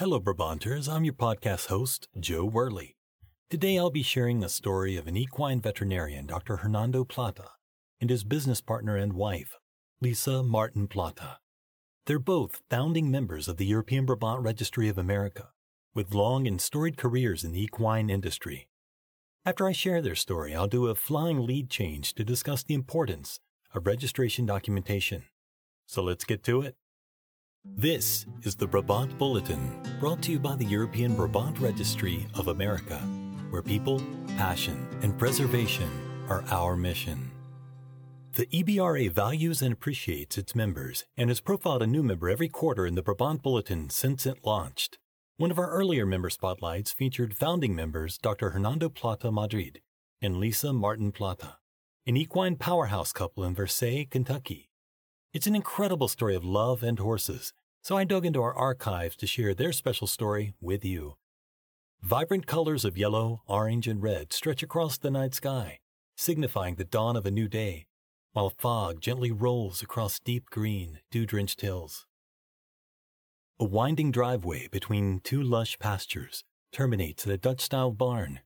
Hello, Brabanters. I'm your podcast host, Joe Worley. Today I'll be sharing the story of an equine veterinarian, Dr. Hernando Plata, and his business partner and wife, Lisa Martin Plata. They're both founding members of the European Brabant Registry of America, with long and storied careers in the equine industry. After I share their story, I'll do a flying lead change to discuss the importance of registration documentation. So let's get to it. This is the Brabant Bulletin, brought to you by the European Brabant Registry of America, where people, passion, and preservation are our mission. The EBRA values and appreciates its members and has profiled a new member every quarter in the Brabant Bulletin since it launched. One of our earlier member spotlights featured founding members Dr. Hernando Plata Madrid and Lisa Martin Plata, an equine powerhouse couple in Versailles, Kentucky. It's an incredible story of love and horses, so I dug into our archives to share their special story with you. Vibrant colors of yellow, orange, and red stretch across the night sky, signifying the dawn of a new day, while fog gently rolls across deep green, dew drenched hills. A winding driveway between two lush pastures terminates at a Dutch style barn,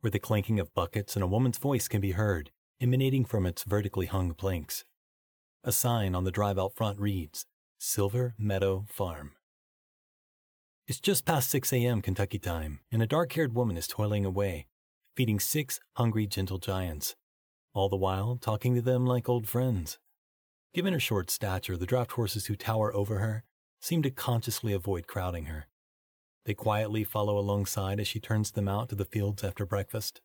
where the clanking of buckets and a woman's voice can be heard, emanating from its vertically hung planks. A sign on the drive out front reads, Silver Meadow Farm. It's just past 6 a.m. Kentucky time, and a dark haired woman is toiling away, feeding six hungry, gentle giants, all the while talking to them like old friends. Given her short stature, the draft horses who tower over her seem to consciously avoid crowding her. They quietly follow alongside as she turns them out to the fields after breakfast.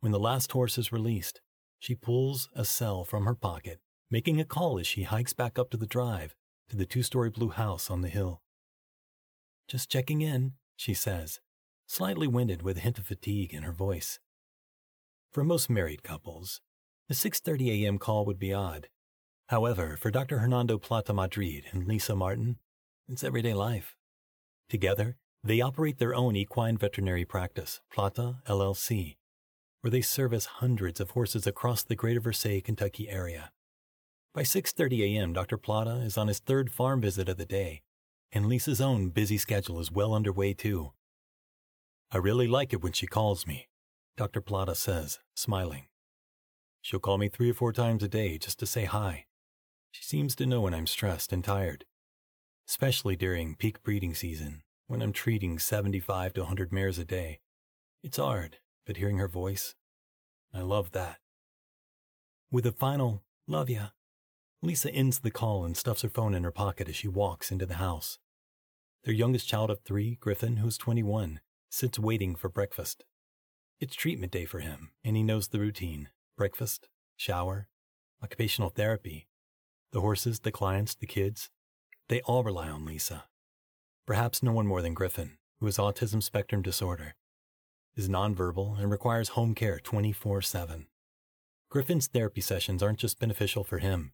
When the last horse is released, she pulls a cell from her pocket making a call as she hikes back up to the drive to the two story blue house on the hill. Just checking in, she says, slightly winded with a hint of fatigue in her voice. For most married couples, the 6:30 a.m. call would be odd. However, for Dr. Hernando Plata Madrid and Lisa Martin, it's everyday life. Together, they operate their own equine veterinary practice, Plata LLC, where they service hundreds of horses across the greater Versailles, Kentucky area. By 6:30 a.m., Dr. Plata is on his third farm visit of the day, and Lisa's own busy schedule is well underway too. I really like it when she calls me, Dr. Plata says, smiling. She'll call me three or four times a day just to say hi. She seems to know when I'm stressed and tired, especially during peak breeding season when I'm treating 75 to 100 mares a day. It's hard, but hearing her voice, I love that. With a final, love ya, Lisa ends the call and stuffs her phone in her pocket as she walks into the house. Their youngest child of three, Griffin, who's 21, sits waiting for breakfast. It's treatment day for him, and he knows the routine breakfast, shower, occupational therapy. The horses, the clients, the kids, they all rely on Lisa. Perhaps no one more than Griffin, who has autism spectrum disorder, is nonverbal and requires home care 24 7. Griffin's therapy sessions aren't just beneficial for him,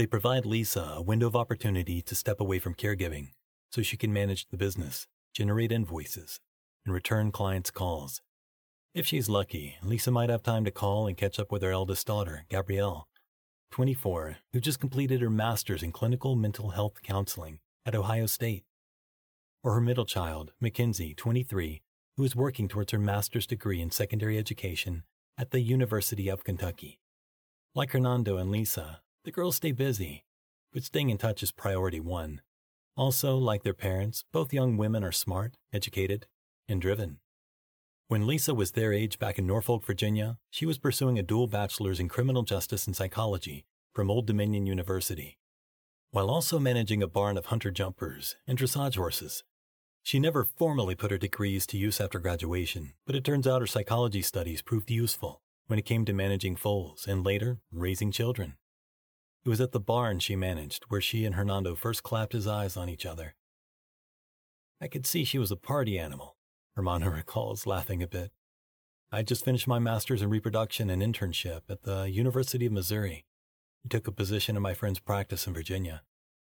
they provide Lisa a window of opportunity to step away from caregiving so she can manage the business, generate invoices, and return clients' calls. If she's lucky, Lisa might have time to call and catch up with her eldest daughter, Gabrielle, 24, who just completed her master's in clinical mental health counseling at Ohio State. Or her middle child, Mackenzie, 23, who is working towards her master's degree in secondary education at the University of Kentucky. Like Hernando and Lisa, the girls stay busy, but staying in touch is priority one. Also, like their parents, both young women are smart, educated, and driven. When Lisa was their age back in Norfolk, Virginia, she was pursuing a dual bachelor's in criminal justice and psychology from Old Dominion University, while also managing a barn of hunter jumpers and dressage horses. She never formally put her degrees to use after graduation, but it turns out her psychology studies proved useful when it came to managing foals and later raising children. It was at the barn she managed where she and Hernando first clapped his eyes on each other. I could see she was a party animal, Hernando recalls, laughing a bit. I'd just finished my master's in reproduction and internship at the University of Missouri and took a position in my friend's practice in Virginia.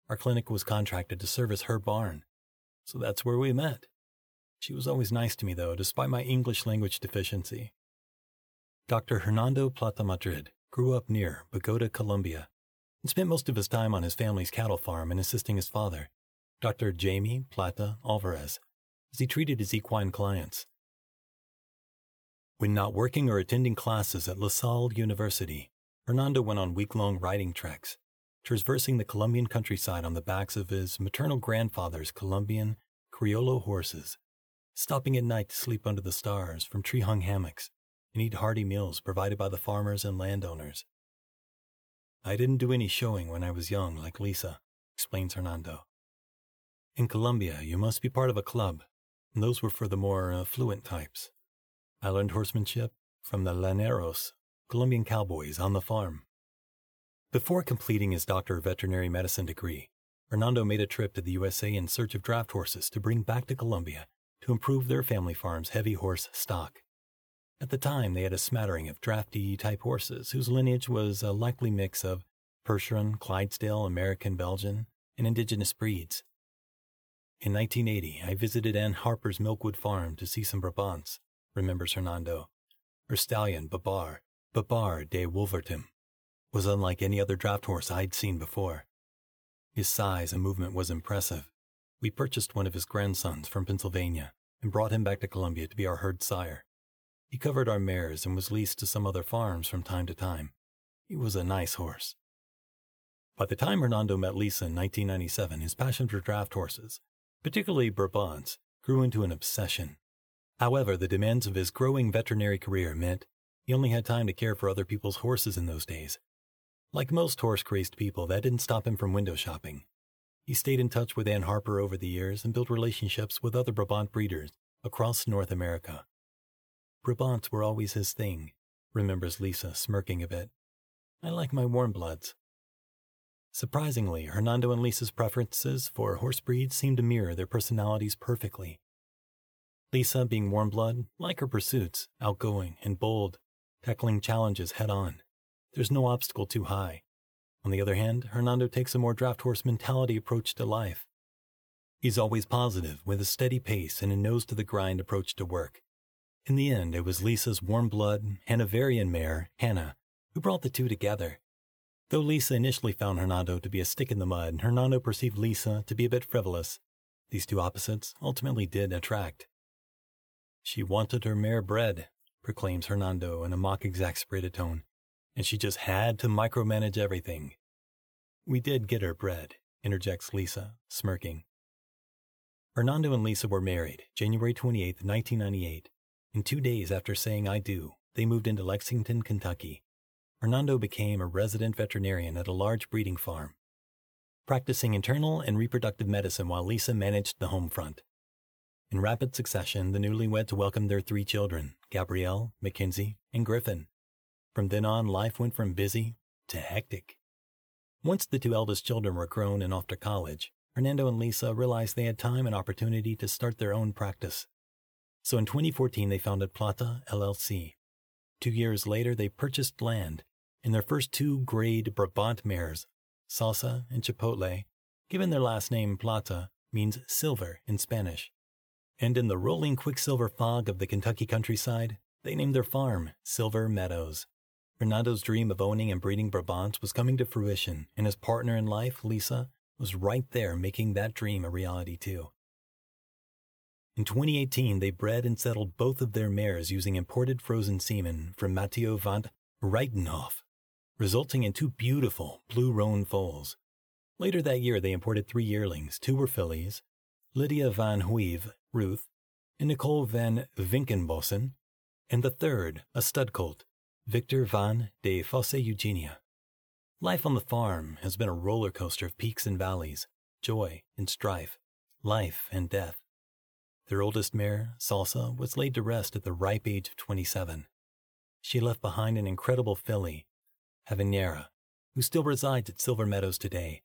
Our clinic was contracted to service her barn, so that's where we met. She was always nice to me, though, despite my English language deficiency. Dr. Hernando Plata Madrid grew up near Bogota, Colombia, and spent most of his time on his family's cattle farm and assisting his father, Dr. Jamie Plata Alvarez, as he treated his equine clients. When not working or attending classes at La Salle University, Hernando went on week long riding treks, traversing the Colombian countryside on the backs of his maternal grandfather's Colombian Criollo horses, stopping at night to sleep under the stars from tree hung hammocks and eat hearty meals provided by the farmers and landowners. I didn't do any showing when I was young, like Lisa, explains Hernando. In Colombia, you must be part of a club, and those were for the more affluent types. I learned horsemanship from the Llaneros, Colombian cowboys on the farm. Before completing his Doctor of Veterinary Medicine degree, Hernando made a trip to the USA in search of draft horses to bring back to Colombia to improve their family farm's heavy horse stock. At the time, they had a smattering of drafty type horses whose lineage was a likely mix of Percheron, Clydesdale, American Belgian, and indigenous breeds. In 1980, I visited Ann Harper's Milkwood farm to see some Brabants, remembers Hernando. Her stallion, Babar, Babar de Wolvertem, was unlike any other draft horse I'd seen before. His size and movement was impressive. We purchased one of his grandsons from Pennsylvania and brought him back to Colombia to be our herd sire. He covered our mares and was leased to some other farms from time to time. He was a nice horse. By the time Hernando met Lisa in 1997, his passion for draft horses, particularly Brabants, grew into an obsession. However, the demands of his growing veterinary career meant he only had time to care for other people's horses in those days. Like most horse crazed people, that didn't stop him from window shopping. He stayed in touch with Ann Harper over the years and built relationships with other Brabant breeders across North America. Brabants were always his thing, remembers Lisa, smirking a bit. I like my warm bloods. Surprisingly, Hernando and Lisa's preferences for horse breeds seemed to mirror their personalities perfectly. Lisa, being warm blood, like her pursuits, outgoing and bold, tackling challenges head on. There's no obstacle too high. On the other hand, Hernando takes a more draft horse mentality approach to life. He's always positive, with a steady pace and a nose to the grind approach to work. In the end, it was Lisa's warm blood, Hanoverian mare, Hannah, who brought the two together. Though Lisa initially found Hernando to be a stick in the mud, and Hernando perceived Lisa to be a bit frivolous. These two opposites ultimately did attract. She wanted her mare bred, proclaims Hernando in a mock exasperated tone, and she just had to micromanage everything. We did get her bred, interjects Lisa, smirking. Hernando and Lisa were married January 28, 1998, in two days after saying I do, they moved into Lexington, Kentucky. Hernando became a resident veterinarian at a large breeding farm, practicing internal and reproductive medicine while Lisa managed the home front. In rapid succession, the newlyweds welcomed their three children, Gabrielle, Mackenzie, and Griffin. From then on, life went from busy to hectic. Once the two eldest children were grown and off to college, Hernando and Lisa realized they had time and opportunity to start their own practice. So in 2014, they founded Plata LLC. Two years later, they purchased land, and their first two grade Brabant mares, Salsa and Chipotle, given their last name Plata, means silver in Spanish. And in the rolling quicksilver fog of the Kentucky countryside, they named their farm Silver Meadows. Hernando's dream of owning and breeding Brabants was coming to fruition, and his partner in life, Lisa, was right there making that dream a reality too. In 2018, they bred and settled both of their mares using imported frozen semen from Matteo van Reitenhof, resulting in two beautiful blue roan foals. Later that year, they imported three yearlings. Two were fillies, Lydia van Huive, Ruth, and Nicole van Vinkenbossen, and the third, a stud colt, Victor van de Fosse Eugenia. Life on the farm has been a roller coaster of peaks and valleys, joy and strife, life and death. Their oldest mare, Salsa, was laid to rest at the ripe age of 27. She left behind an incredible filly, Havanera, who still resides at Silver Meadows today.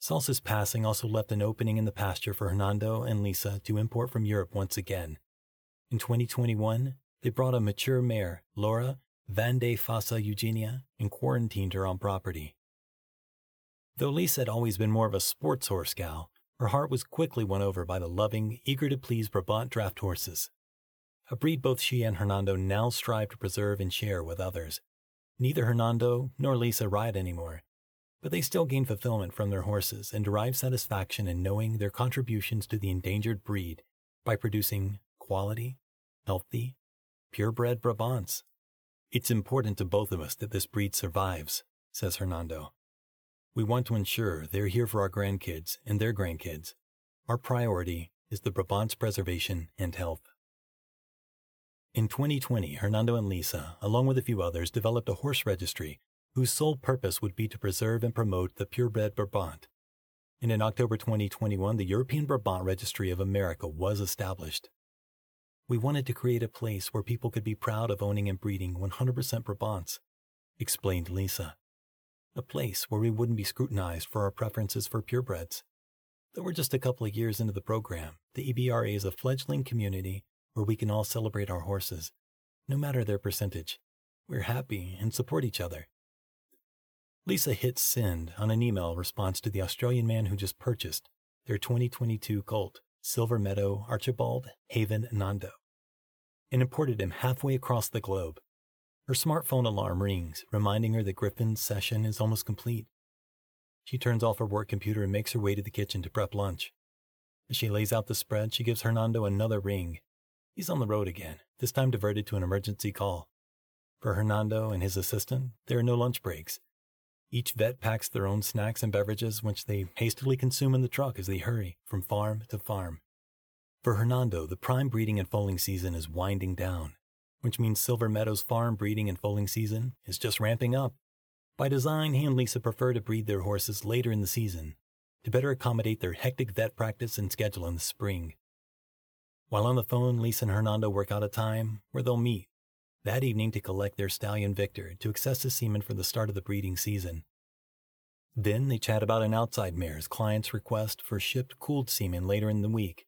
Salsa's passing also left an opening in the pasture for Hernando and Lisa to import from Europe once again. In 2021, they brought a mature mare, Laura Van de Fossa Eugenia, and quarantined her on property. Though Lisa had always been more of a sports horse gal, her heart was quickly won over by the loving, eager to please Brabant draft horses, a breed both she and Hernando now strive to preserve and share with others. Neither Hernando nor Lisa ride anymore, but they still gain fulfillment from their horses and derive satisfaction in knowing their contributions to the endangered breed by producing quality, healthy, purebred Brabants. It's important to both of us that this breed survives, says Hernando. We want to ensure they're here for our grandkids and their grandkids. Our priority is the Brabant's preservation and health. In 2020, Hernando and Lisa, along with a few others, developed a horse registry whose sole purpose would be to preserve and promote the purebred Brabant. And in October 2021, the European Brabant Registry of America was established. We wanted to create a place where people could be proud of owning and breeding 100% Brabants, explained Lisa. A place where we wouldn't be scrutinized for our preferences for purebreds. Though we're just a couple of years into the program, the EBRA is a fledgling community where we can all celebrate our horses, no matter their percentage. We're happy and support each other. Lisa hit send on an email response to the Australian man who just purchased their 2022 Colt, Silver Meadow Archibald Haven Nando, and imported him halfway across the globe. Her smartphone alarm rings, reminding her that Griffin's session is almost complete. She turns off her work computer and makes her way to the kitchen to prep lunch. As she lays out the spread, she gives Hernando another ring. He's on the road again, this time diverted to an emergency call. For Hernando and his assistant, there are no lunch breaks. Each vet packs their own snacks and beverages, which they hastily consume in the truck as they hurry from farm to farm. For Hernando, the prime breeding and foaling season is winding down, which means Silver Meadows farm breeding and foaling season is just ramping up. By design, he and Lisa prefer to breed their horses later in the season to better accommodate their hectic vet practice and schedule in the spring. While on the phone, Lisa and Hernando work out a time where they'll meet that evening to collect their stallion Victor to access the semen for the start of the breeding season. Then they chat about an outside mare's client's request for shipped cooled semen later in the week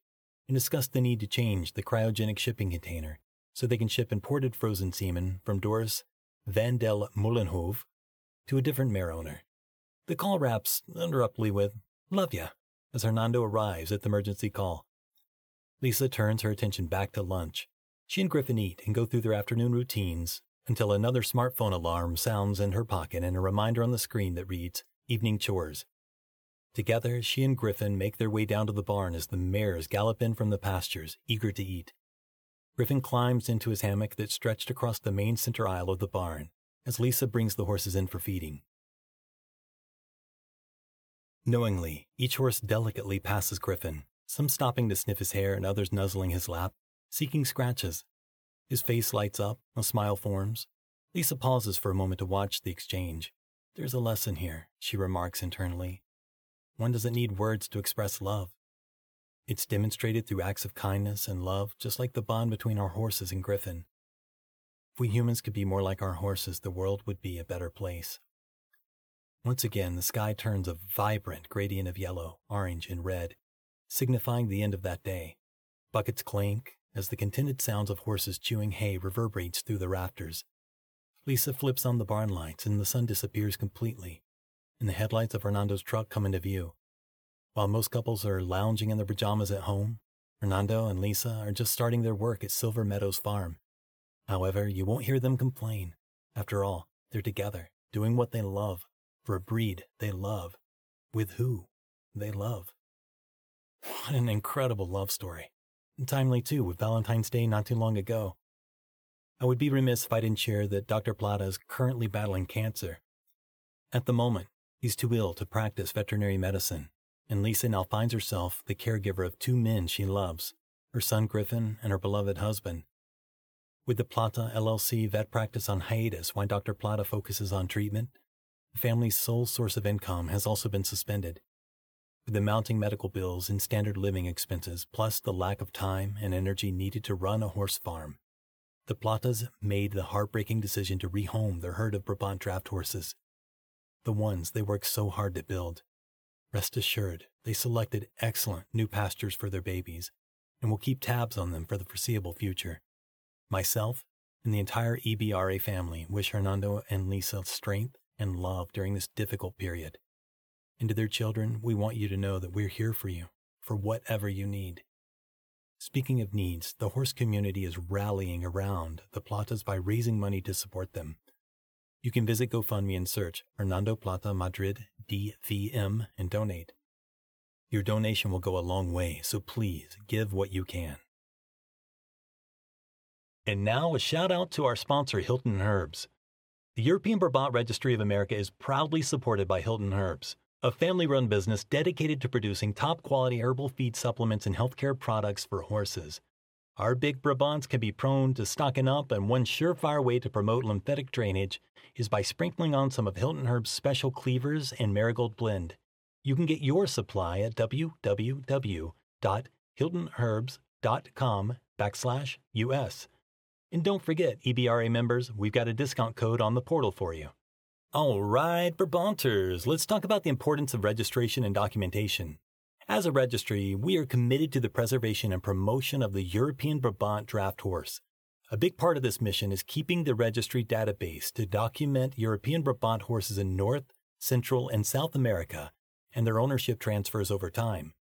and discuss the need to change the cryogenic shipping container so they can ship imported frozen semen from Doris Van del Molenhoeve to a different mare owner. The call wraps abruptly with, Love ya, as Hernando arrives at the emergency call. Lisa turns her attention back to lunch she and Griffin eat and go through their afternoon routines until another smartphone alarm sounds in her pocket and a reminder on the screen that reads, Evening Chores. Together, she and Griffin make their way down to the barn as the mares gallop in from the pastures, eager to eat. Griffin climbs into his hammock that stretched across the main center aisle of the barn as Lisa brings the horses in for feeding. Knowingly, each horse delicately passes Griffin, some stopping to sniff his hair and others nuzzling his lap, seeking scratches. His face lights up, a smile forms. Lisa pauses for a moment to watch the exchange. There's a lesson here, she remarks internally. One doesn't need words to express love. It's demonstrated through acts of kindness and love, just like the bond between our horses and Griffin. If we humans could be more like our horses, the world would be a better place. Once again, the sky turns a vibrant gradient of yellow, orange, and red, signifying the end of that day. Buckets clink, as the contented sounds of horses chewing hay reverberates through the rafters. Lisa flips on the barn lights and the sun disappears completely, and the headlights of Hernando's truck come into view. While most couples are lounging in their pajamas at home, Hernando and Lisa are just starting their work at Silver Meadows Farm. However, you won't hear them complain. After all, they're together, doing what they love, for a breed they love, with who they love. What an incredible love story. Timely, too, with Valentine's Day not too long ago. I would be remiss if I didn't share that Dr. Plata is currently battling cancer. At the moment, he's too ill to practice veterinary medicine, and Lisa now finds herself the caregiver of two men she loves her son Griffin and her beloved husband. With the Plata LLC vet practice on hiatus while Dr. Plata focuses on treatment, the family's sole source of income has also been suspended. With the mounting medical bills and standard living expenses, plus the lack of time and energy needed to run a horse farm, the Platas made the heartbreaking decision to rehome their herd of Brabant draft horses, the ones they worked so hard to build. Rest assured, they selected excellent new pastures for their babies and will keep tabs on them for the foreseeable future. Myself and the entire EBRA family wish Hernando and Lisa strength and love during this difficult period. And to their children, we want you to know that we're here for you, for whatever you need. Speaking of needs, the horse community is rallying around the Platas by raising money to support them. You can visit GoFundMe and search Hernando Plata Madrid DVM and donate. Your donation will go a long way, so please give what you can. And now a shout out to our sponsor, Hilton Herbs. The European Brabant Registry of America is proudly supported by Hilton Herbs, a family run business dedicated to producing top quality herbal feed supplements and healthcare products for horses. Our big Brabants can be prone to stocking up, and one surefire way to promote lymphatic drainage is by sprinkling on some of Hilton Herb's special cleavers and marigold blend. You can get your supply at www.hiltonherbs.com backslash US. And don't forget, EBRA members, we've got a discount code on the portal for you. All right, Brabanters, let's talk about the importance of registration and documentation. As a registry, we are committed to the preservation and promotion of the European Brabant draft horse. A big part of this mission is keeping the registry database to document European Brabant horses in North, Central, and South America and their ownership transfers over time.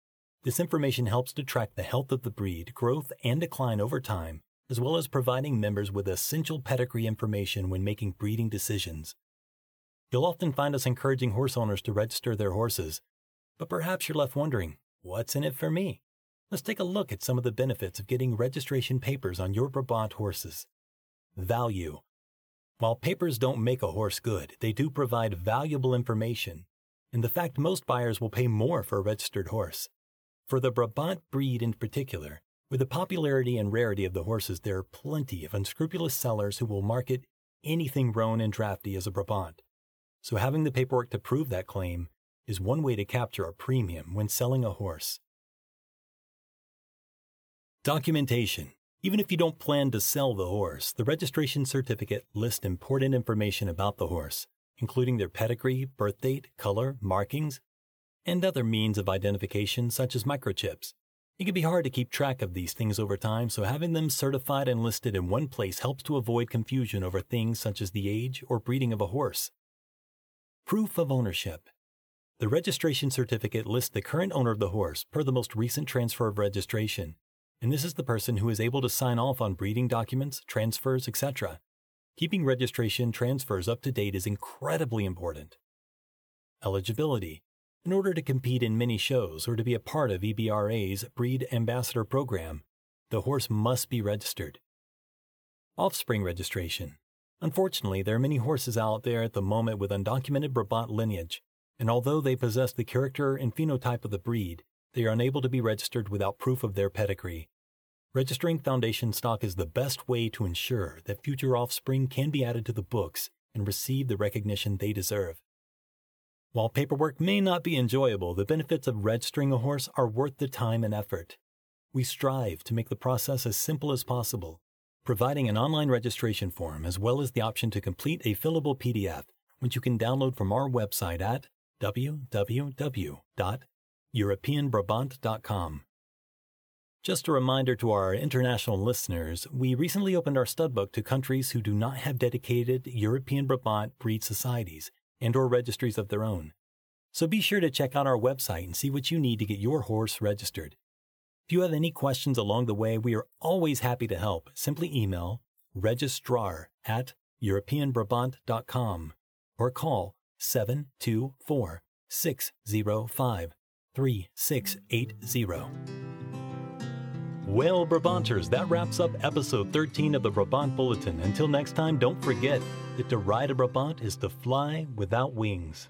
This information helps to track the health of the breed, growth, and decline over time, as well as providing members with essential pedigree information when making breeding decisions. You'll often find us encouraging horse owners to register their horses, but perhaps you're left wondering, what's in it for me? Let's take a look at some of the benefits of getting registration papers on your Brabant horses. Value. While papers don't make a horse good, they do provide valuable information, and the fact most buyers will pay more for a registered horse. For the Brabant breed in particular, with the popularity and rarity of the horses, there are plenty of unscrupulous sellers who will market anything roan and drafty as a Brabant. So having the paperwork to prove that claim is one way to capture a premium when selling a horse. Documentation. Even if you don't plan to sell the horse, the registration certificate lists important information about the horse, including their pedigree, birth date, color, markings, and other means of identification such as microchips. It can be hard to keep track of these things over time, so having them certified and listed in one place helps to avoid confusion over things such as the age or breeding of a horse. Proof of ownership. The registration certificate lists the current owner of the horse per the most recent transfer of registration, and this is the person who is able to sign off on breeding documents, transfers, etc. Keeping registration transfers up to date is incredibly important. Eligibility. In order to compete in many shows or to be a part of EBRA's Breed Ambassador program, the horse must be registered. Offspring registration. Unfortunately, there are many horses out there at the moment with undocumented Brabant lineage and although they possess the character and phenotype of the breed, they are unable to be registered without proof of their pedigree. Registering foundation stock is the best way to ensure that future offspring can be added to the books and receive the recognition they deserve. While paperwork may not be enjoyable, the benefits of registering a horse are worth the time and effort. We strive to make the process as simple as possible, providing an online registration form as well as the option to complete a fillable PDF, which you can download from our website at www.europeanbrabant.com. Just a reminder to our international listeners, we recently opened our studbook to countries who do not have dedicated European Brabant breed societies and or registries of their own. So be sure to check out our website and see what you need to get your horse registered. If you have any questions along the way, we are always happy to help. Simply email registrar at europeanbrabant.com or call 724 605 3680. Well, Brabanters, that wraps up episode 13 of the Brabant Bulletin. Until next time, don't forget that to ride a Brabant is to fly without wings.